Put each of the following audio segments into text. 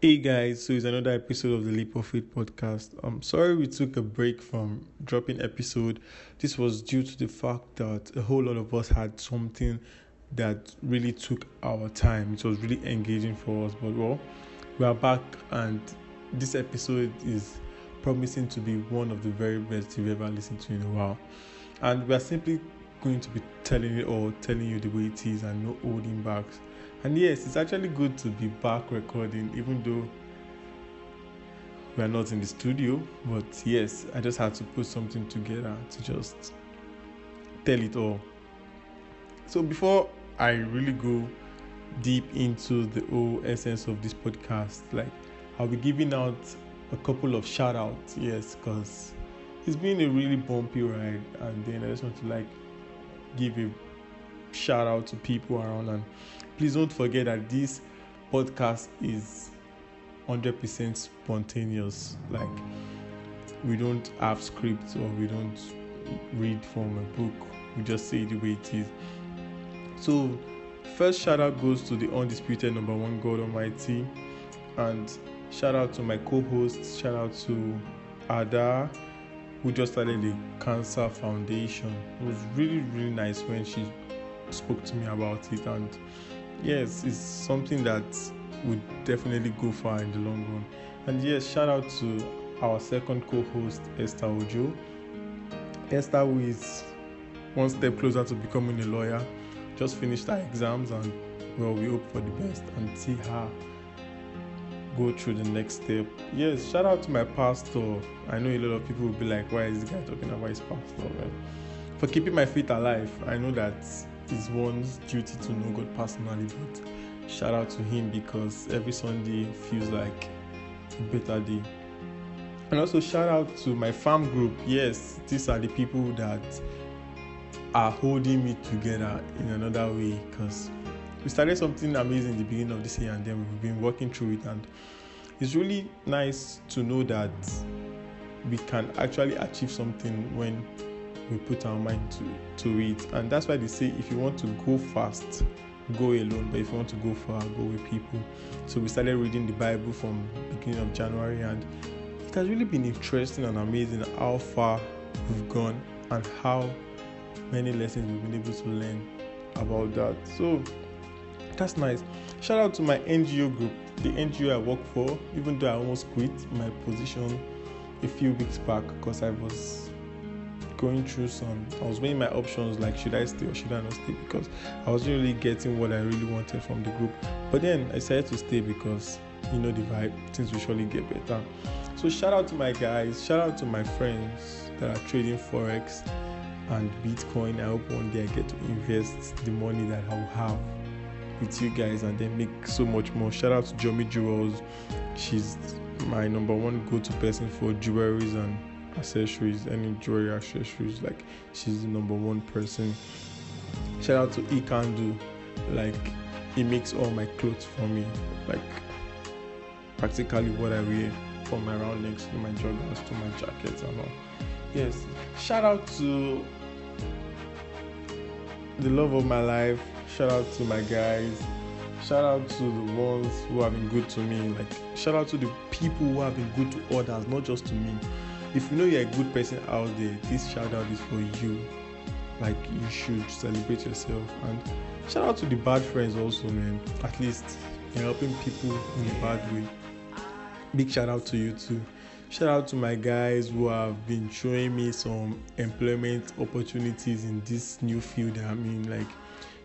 Hey guys, so it's another episode of the Leap of Faith podcast. I'm sorry we took a break from dropping episode. This was due to the fact that a whole lot of us had something that really took our time. It was really engaging for us, but well, we are back and this episode is promising to be one of the very best you've ever listened to in a while. And we are simply going to be telling you all, telling you the way it is and no holding backs. And yes, it's actually good to be back recording, even though we are not in the studio. But yes, I just had to put something together to just tell it all. So before I really go deep into the whole essence of this podcast, like I'll be giving out a couple of shout outs, yes, because it's been a really bumpy ride, and then I just want to like give a shout out to people around. And please don't forget that this podcast is 100% spontaneous. Like we don't have scripts or we don't read from a book. We just say the way it is. So first shout out goes to the undisputed number one god almighty. And shout out to my co-hosts shout out to ada who just started the cancer foundation. It was really really nice when she spoke to me about it and yes it's something that would definitely go far in the long run. And yes shout out to our second co-host esther ojo. Esther who is one step closer to becoming a lawyer just finished her exams and well we hope for the best and see her go through the next step. Yes shout out to my pastor. I know a lot of people will be like why is this guy talking about his pastor? Well, for keeping my faith alive i know that it's one's duty to know God personally, but shout out to him because every Sunday feels like a better day. And also shout out to my farm group. Yes, these are the people that are holding me together in another way because we started something amazing in the beginning of this year and then we've been working through it and it's really nice to know that we can actually achieve something when we put our mind to, to it. And that's why they say if you want to go fast, go alone. But if you want to go far, go with people. So we started reading the Bible from beginning of January and it has really been interesting and amazing how far we've gone and how many lessons we've been able to learn about that. So that's nice. Shout out to my NGO group, the NGO I work for, even though I almost quit my position a few weeks back because I was going through some I was weighing my options like should I stay or should I not stay because I wasn't really getting what I really wanted from the group. But then I decided to stay because you know the vibe, things will surely get better. So shout out to my guys, shout out to my friends that are trading Forex and Bitcoin. I hope one day I get to invest the money that I'll have with you guys and then make so much more. Shout out to Jomi Jewels. She's my number one go-to person for jewelries and accessories, any jewelry accessories. Like she's the number one person. Shout out to Ikandu, like he makes all my clothes for me, like practically what I wear from my round necks to my joggers to my jackets and all. Yes, shout out to the love of my life. Shout out to my guys. Shout out to the ones who have been good to me. Like shout out to the people who have been good to others, not just to me if you know you're a good person out there, this shout out is for you. Like you should celebrate yourself and shout out to the bad friends also, man. At least you're helping people in a bad way. Big shout out to you too. Shout out to my guys who have been showing me some employment opportunities in this new field i mean. Like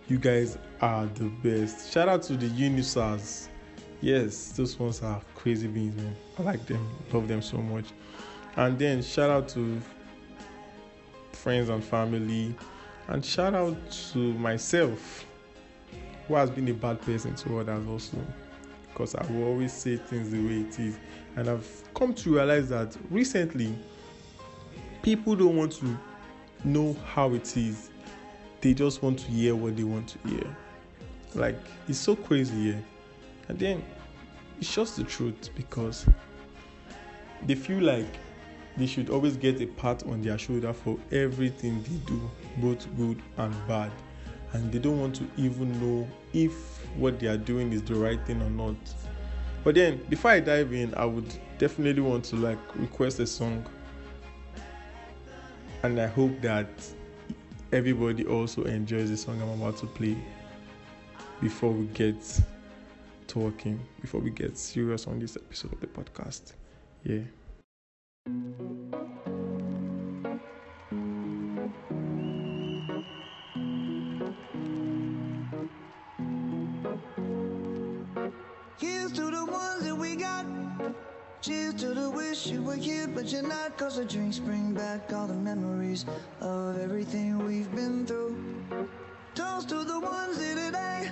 you guys are the best. Shout out to the Unisars. Yes, those ones are crazy beings, man. I like them, love them so much. And then shout out to friends and family, and shout out to myself, who has been a bad person to others also, because I will always say things the way it is. And I've come to realize that recently, people don't want to know how it is, they just want to hear what they want to hear. Like, it's so crazy here. And then it's just the truth because they feel like they should always get a pat on their shoulder for everything they do, both good and bad. And they don't want to even know if what they are doing is the right thing or not. But then before I dive in, I would definitely want to like request a song. And I hope that everybody also enjoys the song I'm about to play before we get talking, before we get serious on this episode of the podcast. Yeah. But you're not. Cause the drinks bring back all the memories Of everything we've been through. Toast to the ones here today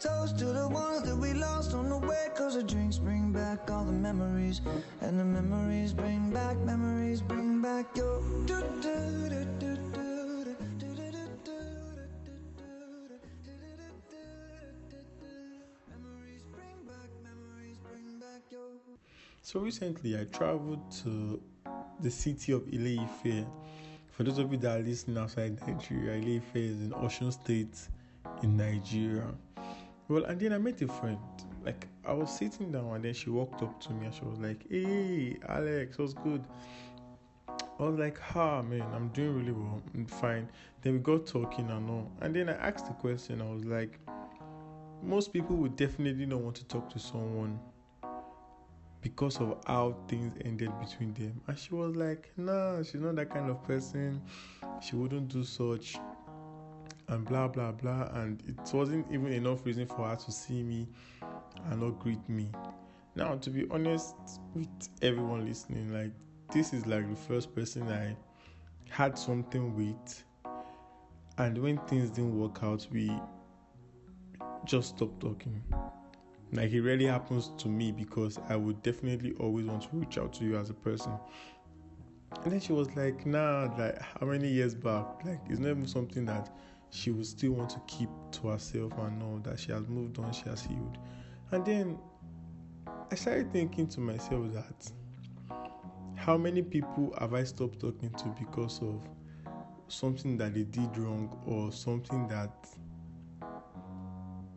Toast to the ones that we lost on the way. Cause the drinks bring back all the memories. And the memories bring back, memories bring back your. So recently, I traveled to the city of Ile-Ife. For those of you that are listening outside Nigeria, Ile-Ife is in Osun State in Nigeria. Well, and then I met a friend. Like I was sitting down, and then she walked up to me and she was like, "Hey, Alex, what's good?" I was like, "Ha, man, I'm doing really well. I'm fine." Then we got talking and all, and then I asked the question. I was like, "Most people would definitely not want to talk to someone because of how things ended between them. And she was like, nah, she's not that kind of person. She wouldn't do such. And blah, blah, blah. And it wasn't even enough reason for her to see me and not greet me. Now, to be honest with everyone listening, like, this is like the first person I had something with. And when things didn't work out, we just stopped talking like it really happens to me because I would definitely always want to reach out to you as a person. And then she was like, nah, like how many years back? Like it's not even something that she would still want to keep to herself and know that she has moved on, she has healed. And then I started thinking to myself that how many people have I stopped talking to because of something that they did wrong or something that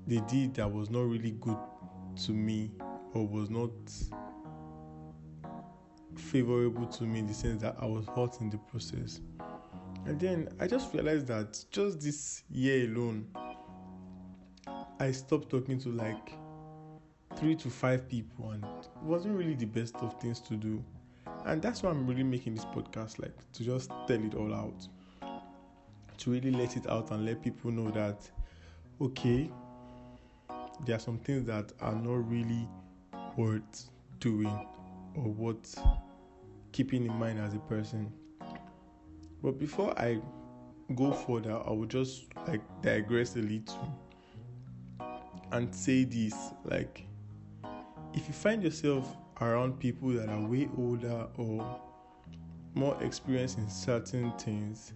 they did that was not really good to me or was not favorable to me in the sense that I was hurt in the process. And then I just realized that just this year alone, I stopped talking to like three to five people, and it wasn't really the best of things to do. And that's why I'm really making this podcast, like to just tell it all out, to really let it out and let people know that, okay, there are some things that are not really worth doing or worth keeping in mind as a person. But before I go further, I will just like digress a little and say this like if you find yourself around people that are way older or more experienced in certain things,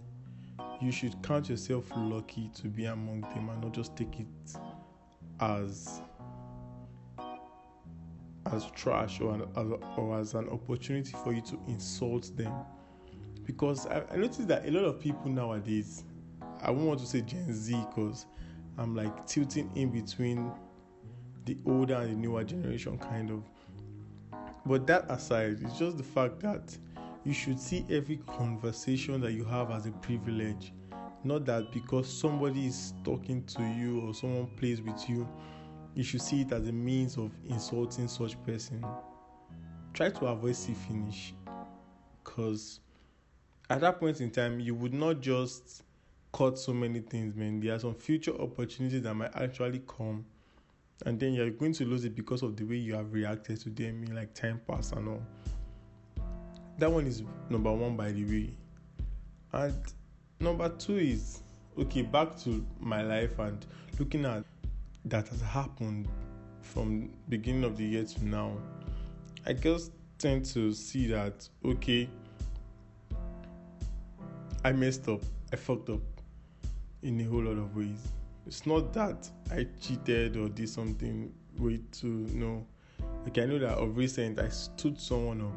you should count yourself lucky to be among them and not just take it as as trash or, an, or as an opportunity for you to insult them. Because I, I noticed that a lot of people nowadays, I won't want to say Gen Z because I'm like tilting in between the older and the newer generation, kind of. But that aside, it's just the fact that you should see every conversation that you have as a privilege not that because somebody is talking to you or someone plays with you, you should see it as a means of insulting such person. Try to avoid see finish. Cause at that point in time, you would not just cut so many things, man. There are some future opportunities that might actually come, and then you're going to lose it because of the way you have reacted to them in like time pass and all. That one is number one, by the way. And number two is okay, back to my life and looking at that has happened from beginning of the year to now. I just tend to see that okay, I messed up, I fucked up in a whole lot of ways. It's not that I cheated or did something way too no. Like I know that of recent I stood someone up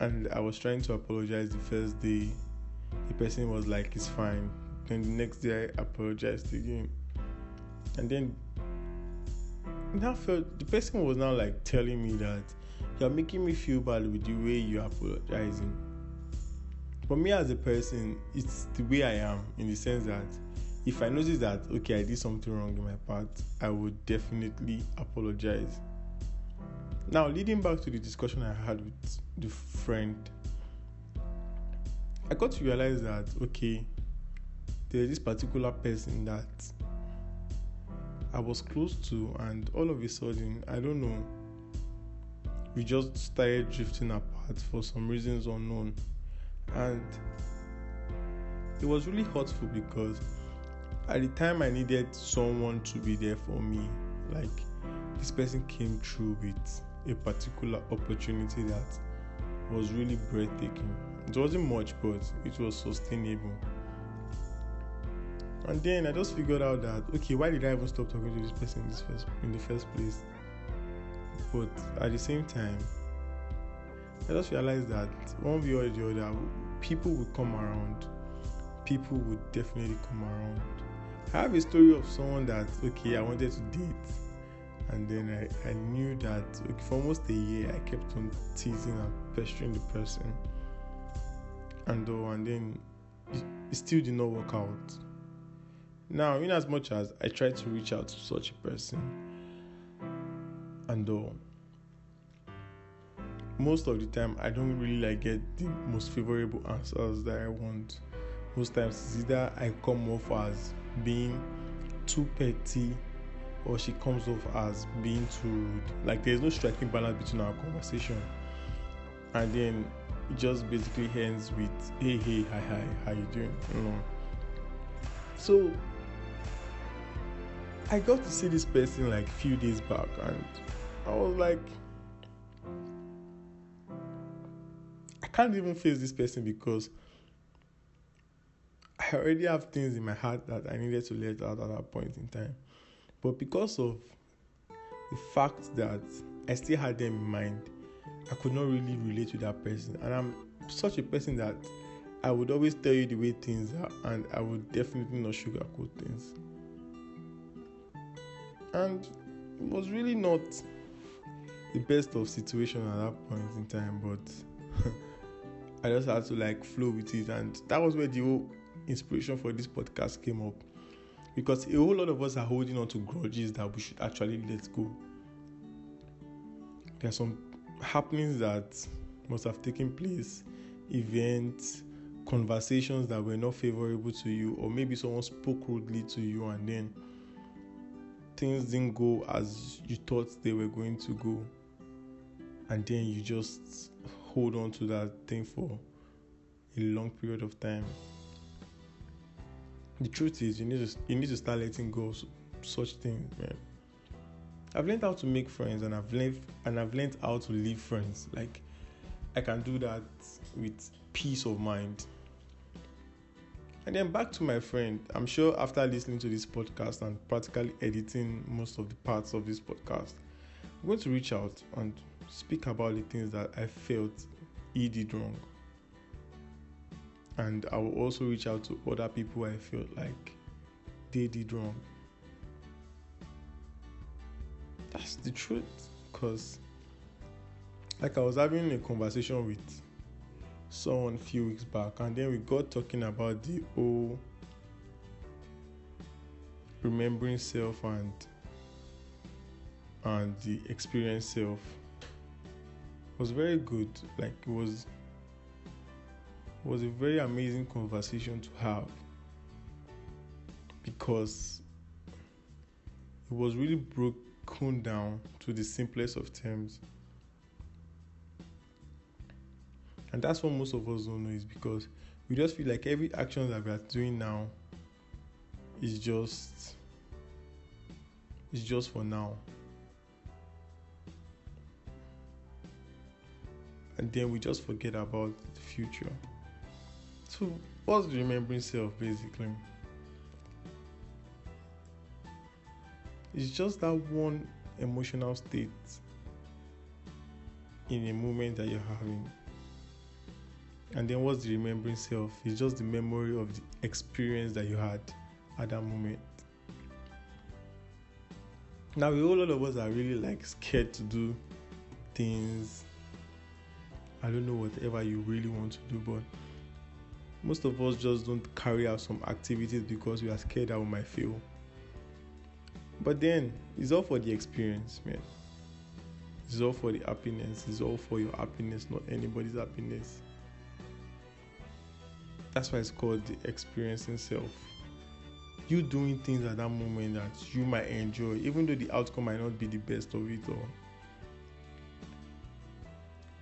and I was trying to apologize the first day. The person was like, "It's fine." Then the next day I apologized again, and then now felt the person was now like telling me that you're making me feel bad with the way you're apologizing. But me as a person, it's the way I am in the sense that if I notice that okay, I did something wrong in my part, I would definitely apologize. Now, leading back to the discussion I had with the friend, I got to realize that okay, there's this particular person that I was close to, and all of a sudden, I don't know, we just started drifting apart for some reasons unknown and it was really hurtful because at the time I needed someone to be there for me, like this person came through with a particular opportunity that was really breathtaking. It wasn't much, but it was sustainable. And then I just figured out that okay, why did I even stop talking to this person in first in the first place? But at the same time, I just realized that one way or the other, people would come around. People would definitely come around. I have a story of someone that okay, I wanted to date, and then I, I knew that okay, for almost a year I kept on teasing and pestering the person, and though and then it, still did not work out. Now, in as much as I tried to reach out to such a person, and though most of the time I don't really like get the most favorable answers that I want. Most times it's either I come off as being too petty or she comes off as being too rude. Like there's no striking balance between our conversation. And then it just basically ends with hey hey hi hi how you doing? You know. So I got to see this person like few days back and I was like can't even face this person because I already have things in my heart that I needed to let out at that point in time. But because of the fact that I still had them in mind, I could not really relate to that person. And I'm such a person that I would always tell you the way things are, and I would definitely not sugarcoat things. And it was really not the best of situation at that point in time, but I just had to like flow with it, and that was where the whole inspiration for this podcast came up. Because a whole lot of us are holding on to grudges that we should actually let go. There are some happenings that must have taken place, events, conversations that were not favorable to you, or maybe someone spoke rudely to you, and then things didn't go as you thought they were going to go, and then you just hold on to that thing for a long period of time. The truth is, you need to you need to start letting go of such things, man. I've learned how to make friends, and I've learned and I've learned how to leave friends. Like I can do that with peace of mind. And then back to my friend. I'm sure after listening to this podcast and practically editing most of the parts of this podcast, I'm going to reach out and speak about the things that I felt he did wrong. And I will also reach out to other people I felt like they did wrong. That's the truth. Because, like, I was having a conversation with someone a few weeks back, and then we got talking about the whole remembering self and and the experience self was very good. Like it was It was a very amazing conversation to have because it was really broken down to the simplest of terms. And that's what most of us don't know is because we just feel like every action that we are doing now is just is just for now. And then we just forget about the future. So what's the remembering self basically? It's just that one emotional state in a moment that you're having. And then what's the remembering self? It's just the memory of the experience that you had at that moment. Now, a whole lot of us are really like scared to do things. I don't know whatever you really want to do, but most of us just don't carry out some activities because we are scared we might fail. But then it's all for the experience, man. It's all for the happiness. It's all for your happiness, not anybody's happiness. That's why it's called the experiencing self. You doing things at that moment that you might enjoy, even though the outcome might not be the best of it all.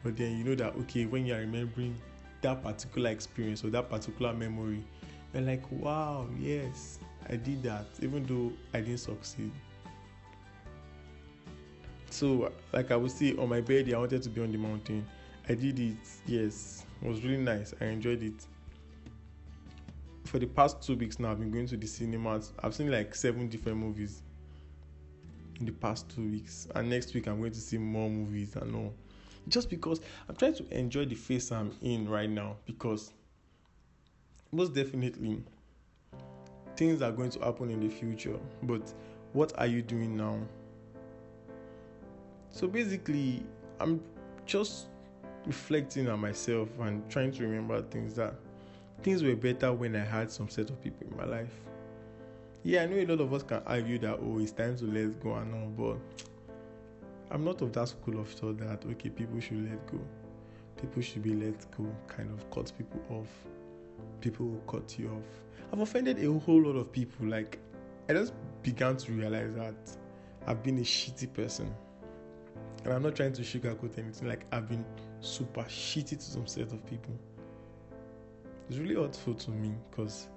But then you know that okay, when you are remembering that particular experience or that particular memory, you're like, wow, yes, I did that, even though I didn't succeed. So, like I would say, on my birthday, I wanted to be on the mountain. I did it, yes, it was really nice. I enjoyed it. For the past two weeks now, I've been going to the cinemas. I've seen like seven different movies in the past two weeks, and next week, I'm going to see more movies and all. Just because I'm trying to enjoy the phase I'm in right now, because most definitely things are going to happen in the future, but what are you doing now? So basically, I'm just reflecting on myself and trying to remember things that things were better when I had some set of people in my life. Yeah, I know a lot of us can argue that oh, it's time to let go and all, but I'm not of that school of thought that okay, people should let go. People should be let go, kind of cut people off people will cut you off. I've offended a whole lot of people. Like, I just began to realize that I've been a shitty person. And I'm not trying to sugarcoat anything. Like, I've been super shitty to some set of people. It's really hurtful to me because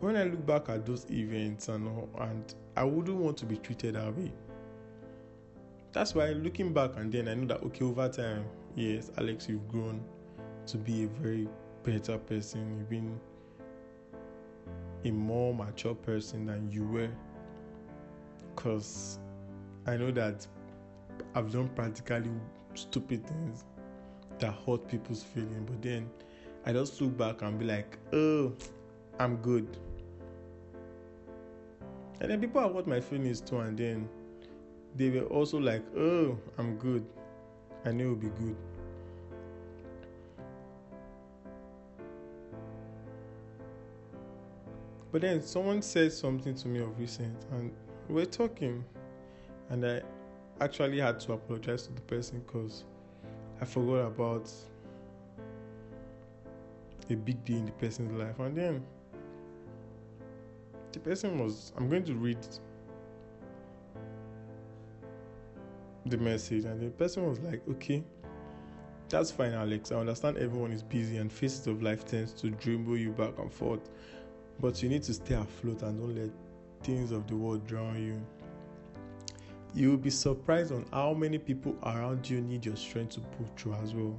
when I look back at those events and all, and I wouldn't want to be treated that way. That's why looking back and then I know that okay, over time, yes, Alex, you've grown to be a very better person, you've been a more mature person than you were. Because I know that I've done practically stupid things that hurt people's feelings, but then I just look back and be like, oh, I'm good. And then people have hurt my feelings too, and then they were also like, oh, I'm good. I knew it would be good. But then someone said something to me of recent, and we are talking, and I actually had to apologize to the person because I forgot about a big day in the person's life. And then the person was, I'm going to read the message, and the person was like, okay. That's fine, Alex. I understand everyone is busy and faces of life tends to dribble you back and forth. But you need to stay afloat and don't let things of the world drown you. You will be surprised on how many people around you need your strength to pull through as well.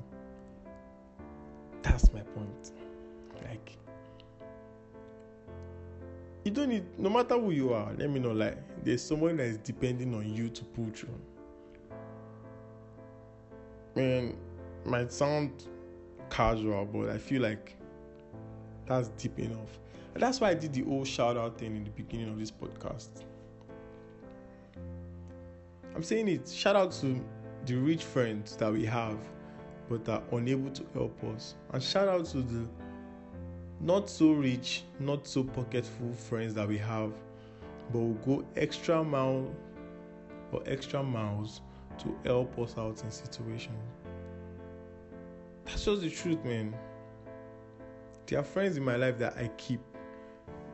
That's my point. Like, you don't need, no matter who you are, let me know, like, there's someone that is depending on you to pull through. Mean, might sound casual, but I feel like that's deep enough. And that's why I did the whole shout out thing in the beginning of this podcast. I'm saying it, shout out to the rich friends that we have but are unable to help us. And shout out to the not so rich, not so pocketful friends that we have, but will go extra mile or extra miles to help us out in situations. That's just the truth, man. there are friends in my life that I keep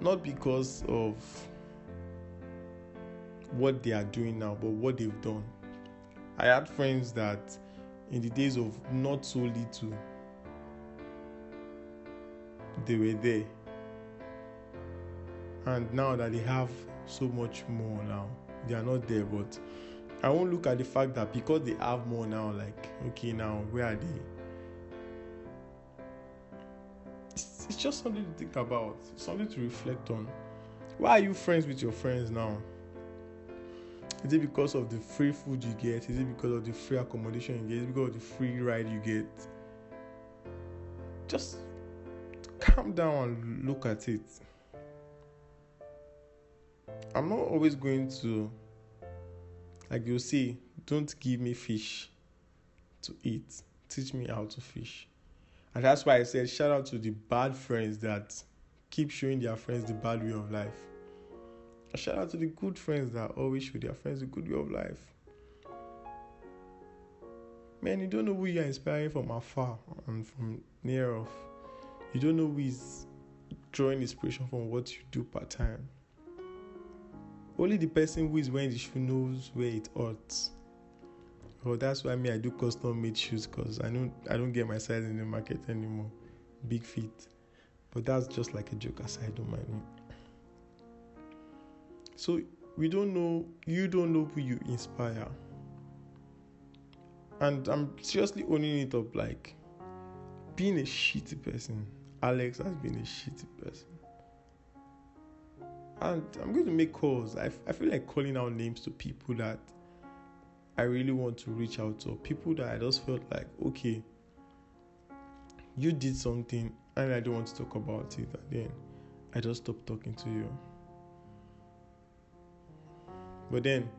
not because of what they are doing now, but what they've done. I had friends that in the days of not so little, they were there. And now that they have so much more now, they are not there. But I won't look at the fact that because they have more now, like, okay, now where are they? It's, it's just something to think about, something to reflect on. Why are you friends with your friends now? Is it because of the free food you get? Is it because of the free accommodation you get? Is it because of the free ride you get? Just calm down and look at it. I'm not always going to, like you say, don't give me fish to eat. Teach me how to fish. And that's why I said, shout out to the bad friends that keep showing their friends the bad way of life. Shout out to the good friends that always show their friends the good way of life. Man, you don't know who you're inspiring from afar and from near off. You don't know who is drawing inspiration from what you do part time. Only the person who is wearing the shoe knows where it hurts. Well, that's why me I do custom made shoes because I don't I don't get my size in the market anymore. Big feet. But that's just like a joke aside, don't mind me. So we don't know, you don't know who you inspire. And I'm seriously owning it up like being a shitty person. Alex has been a shitty person. And I'm going to make calls. I, I feel like calling out names to people that I really want to reach out to. People that I just felt like, okay, you did something and I don't want to talk about it. And then I just stopped talking to you. But then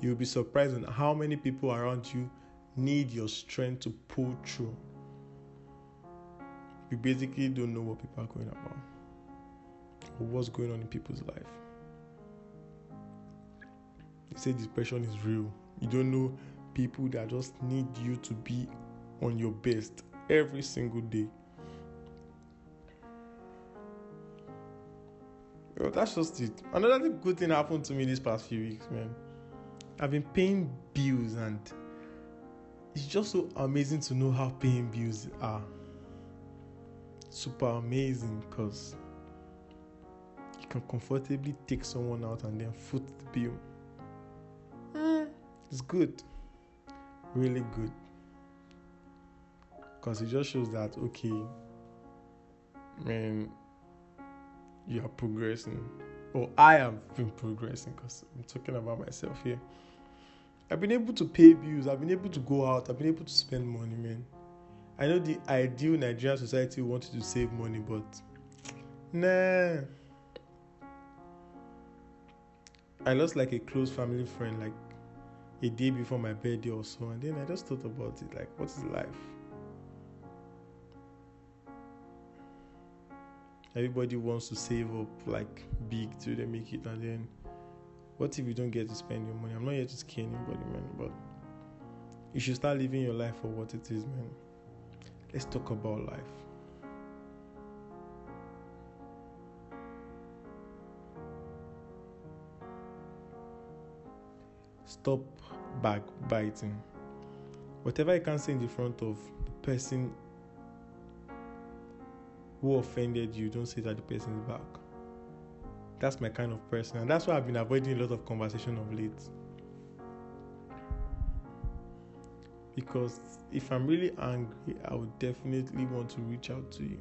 you'll be surprised on how many people around you need your strength to pull through. You basically don't know what people are going about or what's going on in people's life. You say depression is real. You don't know people that just need you to be on your best every single day. Well, that's just it. Another good thing happened to me these past few weeks, man. I've been paying bills, and it's just so amazing to know how paying bills are. Super amazing because can comfortably take someone out and then foot the bill. Mm, it's good, really good, because it just shows that okay, man you are progressing. Or I have been progressing because I'm talking about myself here. I've been able to pay bills, I've been able to go out, I've been able to spend money, man. I know the ideal Nigerian society wanted to save money, but nah. I lost like a close family friend like a day before my birthday or so, and then I just thought about it like, what is life? everybody wants to save up like big till they make it and then what if you don't get to spend your money? I'm not here to scare anybody man but you should start living your life for what it is man. Let's talk about life stop backbiting whatever you can say in the front of the person who offended you, don't say that the person is back. That's my kind of person, and that's why I've been avoiding a lot of conversation of late. Because if I'm really angry, I would definitely want to reach out to you.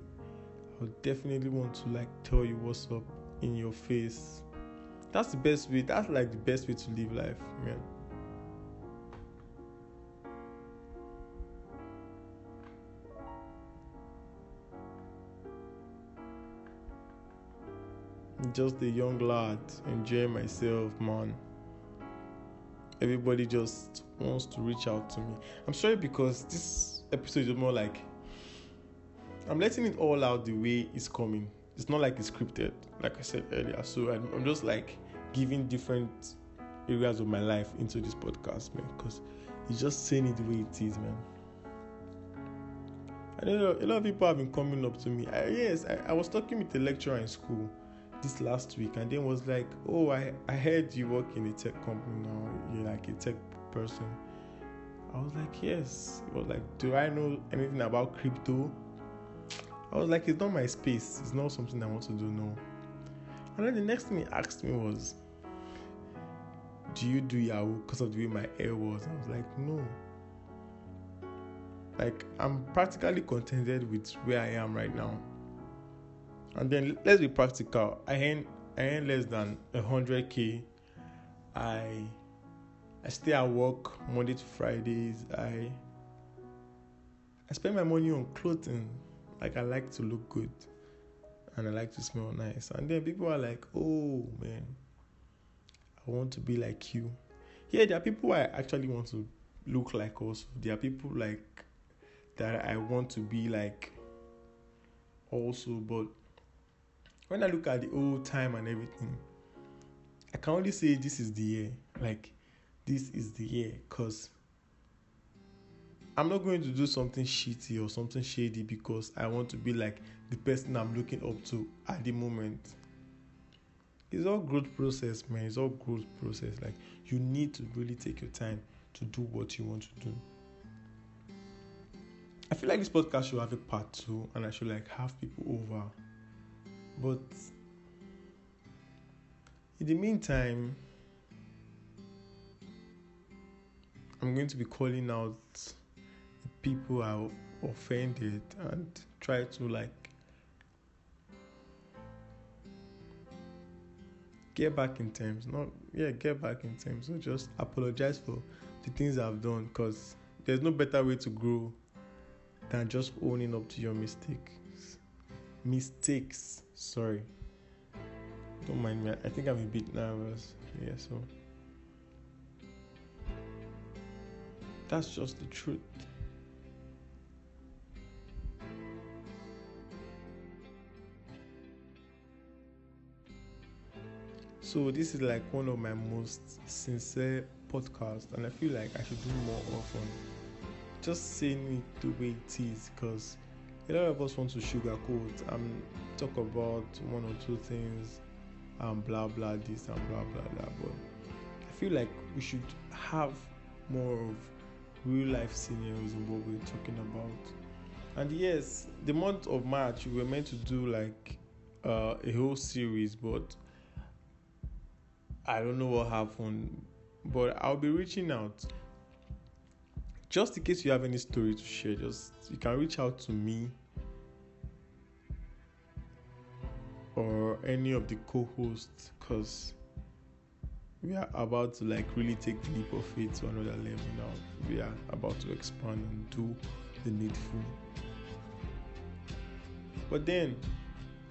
I would definitely want to like tell you what's up in your face. That's the best way. That's like the best way to live life, man. just a young lad enjoying myself, man. Everybody just wants to reach out to me. I'm sorry because this episode is more like I'm letting it all out the way it's coming. It's not like it's scripted, like I said earlier. So I'm just like giving different areas of my life into this podcast, man, because it's just saying it the way it is, man. I don't know. A lot of people have been coming up to me. I, yes, I, I was talking with a lecturer in school this last week, and then was like, "Oh, I I heard you work in a tech company now. You're like a tech person." I was like, "Yes." It was like, "Do I know anything about crypto?" I was like, "It's not my space. It's not something I want to do no. And then the next thing he asked me was, "Do you do Yahoo?" Because of the way my hair was. I was like, "No." Like I'm practically contented with where I am right now. And then let's be practical. I earn I earn less than hundred k. I I stay at work Monday to Fridays. I I spend my money on clothing. Like I like to look good and I like to smell nice. And then people are like, oh man, I want to be like you. Yeah, there are people I actually want to look like also. There are people like that I want to be like also, but when I look at the old time and everything, I can only say this is the year. Like, this is the year because I'm not going to do something shitty or something shady because I want to be like the person I'm looking up to at the moment. It's all growth process, man. It's all growth process. Like you need to really take your time to do what you want to do. I feel like this podcast should have a part two and I should like have people over. But in the meantime, I'm going to be calling out people are offended and try to like get back in terms. Not yeah, get back in terms. So just apologize for the things I've done because there's no better way to grow than just owning up to your mistakes. Mistakes, sorry. Don't mind me. I think I'm a bit nervous. Yeah, so that's just the truth. So this is like one of my most sincere podcasts, and I feel like I should do more often. Just saying it the way it is because a lot of us want to sugarcoat and talk about one or two things and blah blah this and blah blah blah. But i feel like we should have more of real life scenarios in what we're talking about. And yes the month of march we were meant to do like uh, a whole series but i don't know what happened but i'll be reaching out just in case you have any story to share, just you can reach out to me or any of the co-hosts because we are about to like really take the leap of faith to another level now. We are about to expand and do the needful. But then,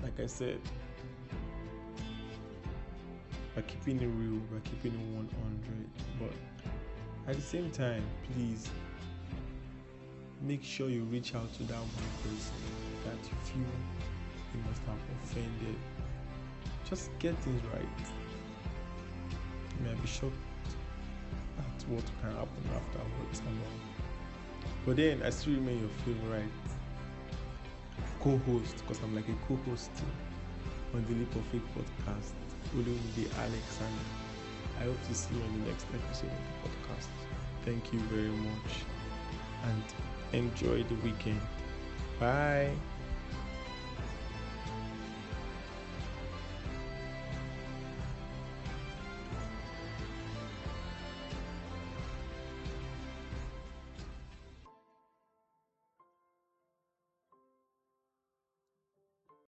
like I said, we're keeping it real, we're keeping it 100. But at the same time, please make sure you reach out to that one person that you feel you must have offended. Just get things right. You may be shocked at what can happen afterwards. But then I still remain your favorite co-host because I'm like a co-host on the Leap of Faith podcast. Olumide Alex and I hope to see you on the next episode of the podcast. Thank you very much and enjoy the weekend. Bye.